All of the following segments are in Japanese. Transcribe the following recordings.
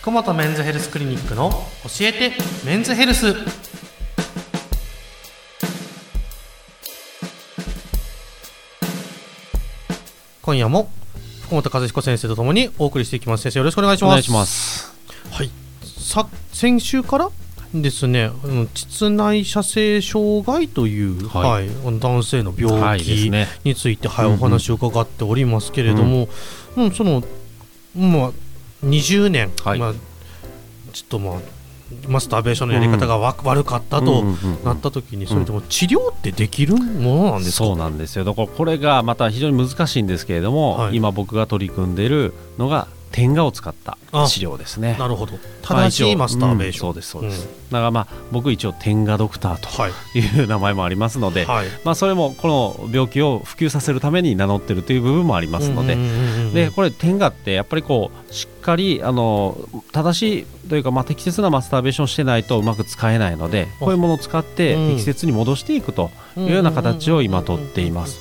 福本メンズヘルスクリニックの教えてメンズヘルス。今夜も福本和彦先生とともにお送りしていきます。先生よろしくお願いします。お願いします。はい。さ先週から？ですね、うん膣内射精障害という、ははいい男性の病気ね。について、はいうんうんお話を伺っておりますけれども、うんその、まあ、20年、はい。まあ、ちょっとまあマスターベーションのやり方がわ、悪かったとうんうんうんうん。なった時に、それでも治療ってできるものなんですか、そうなんですよ。だからこれがまた非常に難しいんですけれども、はい。今僕が取り組んでいるのが点画を使ったあ治療ですね。なるほど。マスターベーション、うんそうですそうです、うん。だからまあ僕一応点画ドクターはい。という名前もありますので、はい。まあそれもこの病気を普及させるために名乗ってるという部分もありますので、でこれ点画ってやっぱりこうしっかりあの正しいというか、まあ、適切なマスターベーションをしてないとうまく使えないのでこういうものを使ってうん。適切に戻していくというような形を今取っています。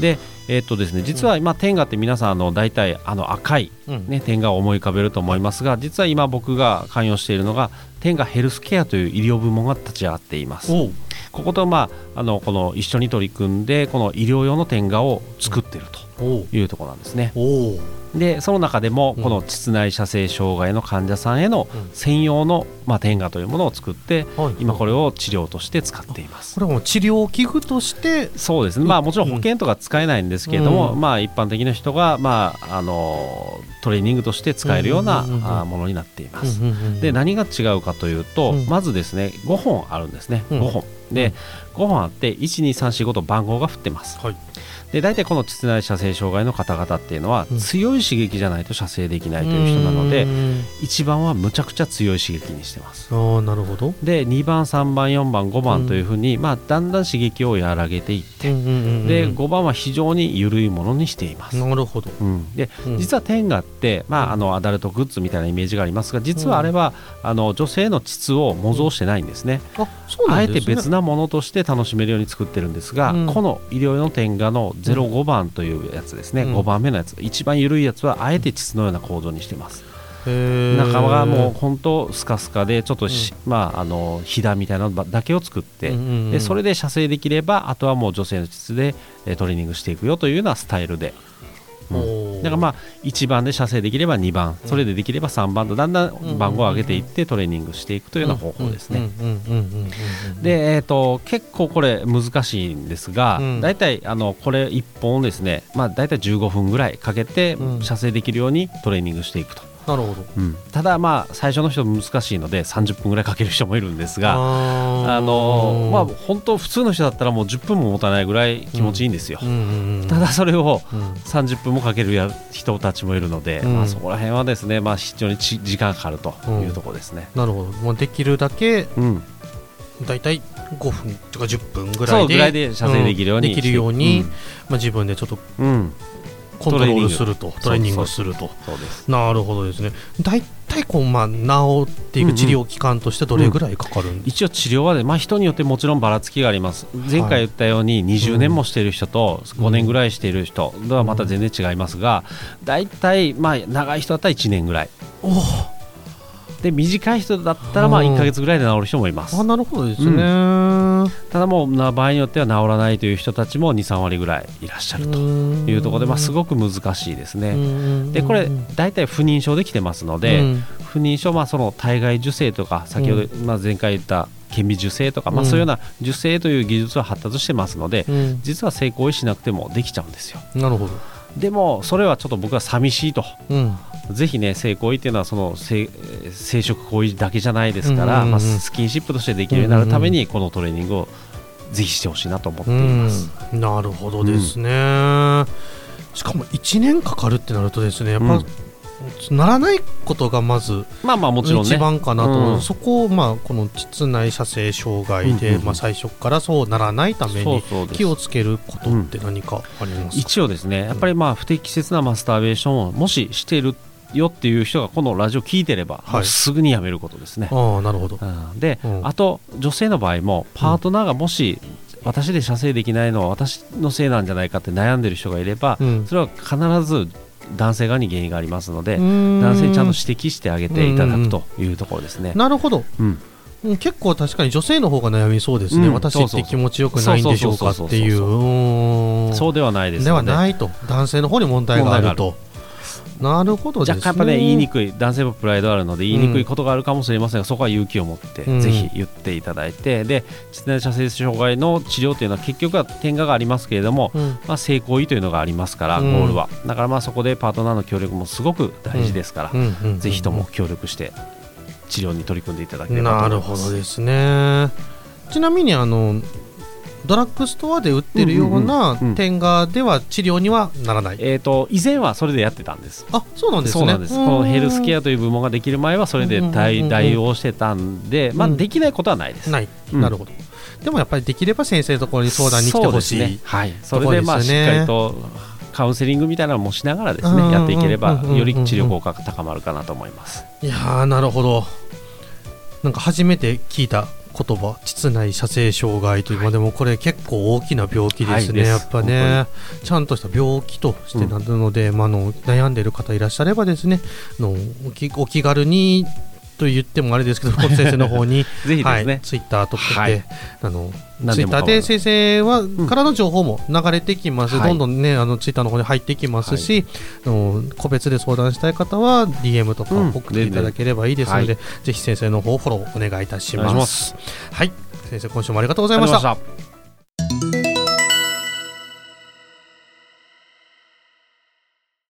でえっとですね、実は今、点画って皆さんあの大体あの赤い、うんね、点画を思い浮かべると思いますが実は今僕が関与しているのが点画ヘルスケアという医療部門が立ち上がっています。ここと、まあ、あのこの一緒に取り組んでこの医療用の点画を作っているというところなんですね。おうでその中でもうん。この膣内射精障害の患者さんへのうん。専用の、まあ、点画というものを作ってはい。今これを治療として使っています。こ。れはもう治療器具として？そうですね、まあ、もちろん保険とか使えないんですけれども、うん。まあ、一般的な人が、まあ、あのトレーニングとして使えるようなうものになっています。で何が違うかというと、うん。まずですね5本あるんですね、うん。5本。で5本あって12345と番号が振ってます。はいで大体この膣内射精障害の方々っていうのは、うん。強い刺激じゃないと射精できないという人なのでうん。1番はむちゃくちゃ強い刺激にしてます。ああなるほど。で2番3番4番5番というふうに、まあ、だんだん刺激を和らげていって、で5番は非常に緩いものにしています、なるほど。うん、でうん。実はテンガって、まあ、あのアダルトグッズみたいなイメージがありますが実はあれは、あの女性の膣を模造してないんですね、あそうなあえんですね。て別なものとして楽しめるように作ってるんですが、うん。この医療用のテンガの05番というやつですね、うん。5番目のやつ。一番緩いやつはあえて膣のような構造にしてます。中がもう本当スカスカでちょっとし、まああのひだみたいなのだけを作って、うんうんうん。でそれで射精できればあとはもう女性の膣でえートレーニングしていくよというようなスタイルで、うんだからまあ1番で射精できれば2番。それでできれば3番とだんだん番号を上げていってトレーニングしていくというような方法ですね。で、えー、と結構これ難しいんですが、うん。大体あのこれ1本をですね、まあ、大体15分ぐらいかけてうん。射精できるようにトレーニングしていくと、なるほど。ただまあ最初の人難しいので30分ぐらいかける人もいるんですがあのまあ本当普通の人だったらもう10分も持たないぐらい気持ちいいんですよ、うんうんうんただそれをうん。30分もかけるや人たちもいるので、うん。まあ、そこら辺はですね、まあ、非常にち時間かかるというところですね。なるほど。もうできるだけうん、だいたい5分とか10分ぐらそいうでぐらいで射精できるようにんできるように、まあ、自分でちょっとうん、うんコントロールするとトトレーニングすると。なるほどですね。大体こうまあ治っていく治療期間としてどれぐらいかかるんです一応治療はね、まあ、人によってもちろんばらつきがあります。前回言ったように20年もしている人と5年ぐらいしている人ではまた全然違いますが大体まあ長い人だったら1年ぐらい。おおで短い人だったらまあうん。1か月ぐらいで治る人もいます。あなるほどですね、ただもうな場合によっては治らないという人たちも23割ぐらいいらっしゃるというところで、まあ、すごく難しいですね。でこれ大体不妊症できてますので、不妊症、まあ、その体外受精とか先ほど、まあ、前回言った顕微授精とか、まあ、うん。そういうような受精という技術は発達してますので、うん。実は性行為しなくてもできちゃうんですよ。なるほど、でもそれはちょっと僕は寂しいとうんぜひね性行為っていうのはその性生殖行為だけじゃないですから、うんうんうん。まあ、スキンシップとしてできるようになるためにこのトレーニングをぜひしてほしいなと思っています。うんなるほどですね、しかも1年かかるってなるとですねやっぱ、うんならないことがまずまあまあもちろんね。一番かなとそこをまあこの膣内射精障害で、うんうんうん。まあ、最初からそうならないために気をつけることって何かありますか、一応ですねやっぱりまあ不適切なマスターベーションをもししているよっていう人がこのラジオ聞いてれば、はい。すぐにやめることですね。ああなるほど、うん。で、うん。あと女性の場合もパートナーがもし、私で射精できないのは私のせいなんじゃないかって悩んでる人がいれば、うん。それは必ず男性側に原因がありますので男性にちゃんと指摘してあげていただくというところですね。なるほど、うん。結構確かに女性の方が悩みそうですね、うん。私って気持ちよくないんでしょうかっていう。うそうではないですではないと。男性の方に問題があるとなるほどですね。若干やっぱね言いにくい男性もプライドあるので言いにくいことがあるかもしれませんが、そこは勇気を持ってうん。ぜひ言っていただいて、で膣内射精障害の治療というのは結局は点がありますけれども、うん。まあ、性行為というのがありますから、うん。ゴールは。だからまあそこでパートナーの協力もすごく大事ですから、うんうんうんぜひとも協力して治療に取り組んでいただければとなる思います。ほどですね。ちなみにあのドラッグストアで売ってるような点がでは治療にはならない、えー、と以前はそれでやってたんです。あそうなんですね。そうなんです。このヘルスケアアという部門ができる前はそれでうんうんうんうん対対応してたんで、まあ、うん。できないことはないです。ない、うん。なるほど。でもやっぱりできれば先生のところに相談に来てほしい、ね。はい、それでまあしっかりとカウンセリングみたいなのもしながらですねやっていければより治療効果が高まるかなと思います。いやーなるほど。なんか初めて聞いた言葉膣内射精障害という、まあでもこれ結構大きな病気ですね、はいやっぱね。ちゃんとした病気としてなるので、まあ、あの悩んでいる方いらっしゃればですねあのお気軽にと言ってもあれですけど、先生の方に、ぜひですはいね、、ツイッターとかで、はい。あのツイッターで先生は、からの情報も流れてきます、はい。どんどんね、あのツイッターの方に入ってきますし、あの個別で相談したい方は、DM とかうん。送っていただければいいですので、はぜひ先生の方フォローお願いいたしお願いしま。ます。す。はい、先生、今週もあり。がとうございました。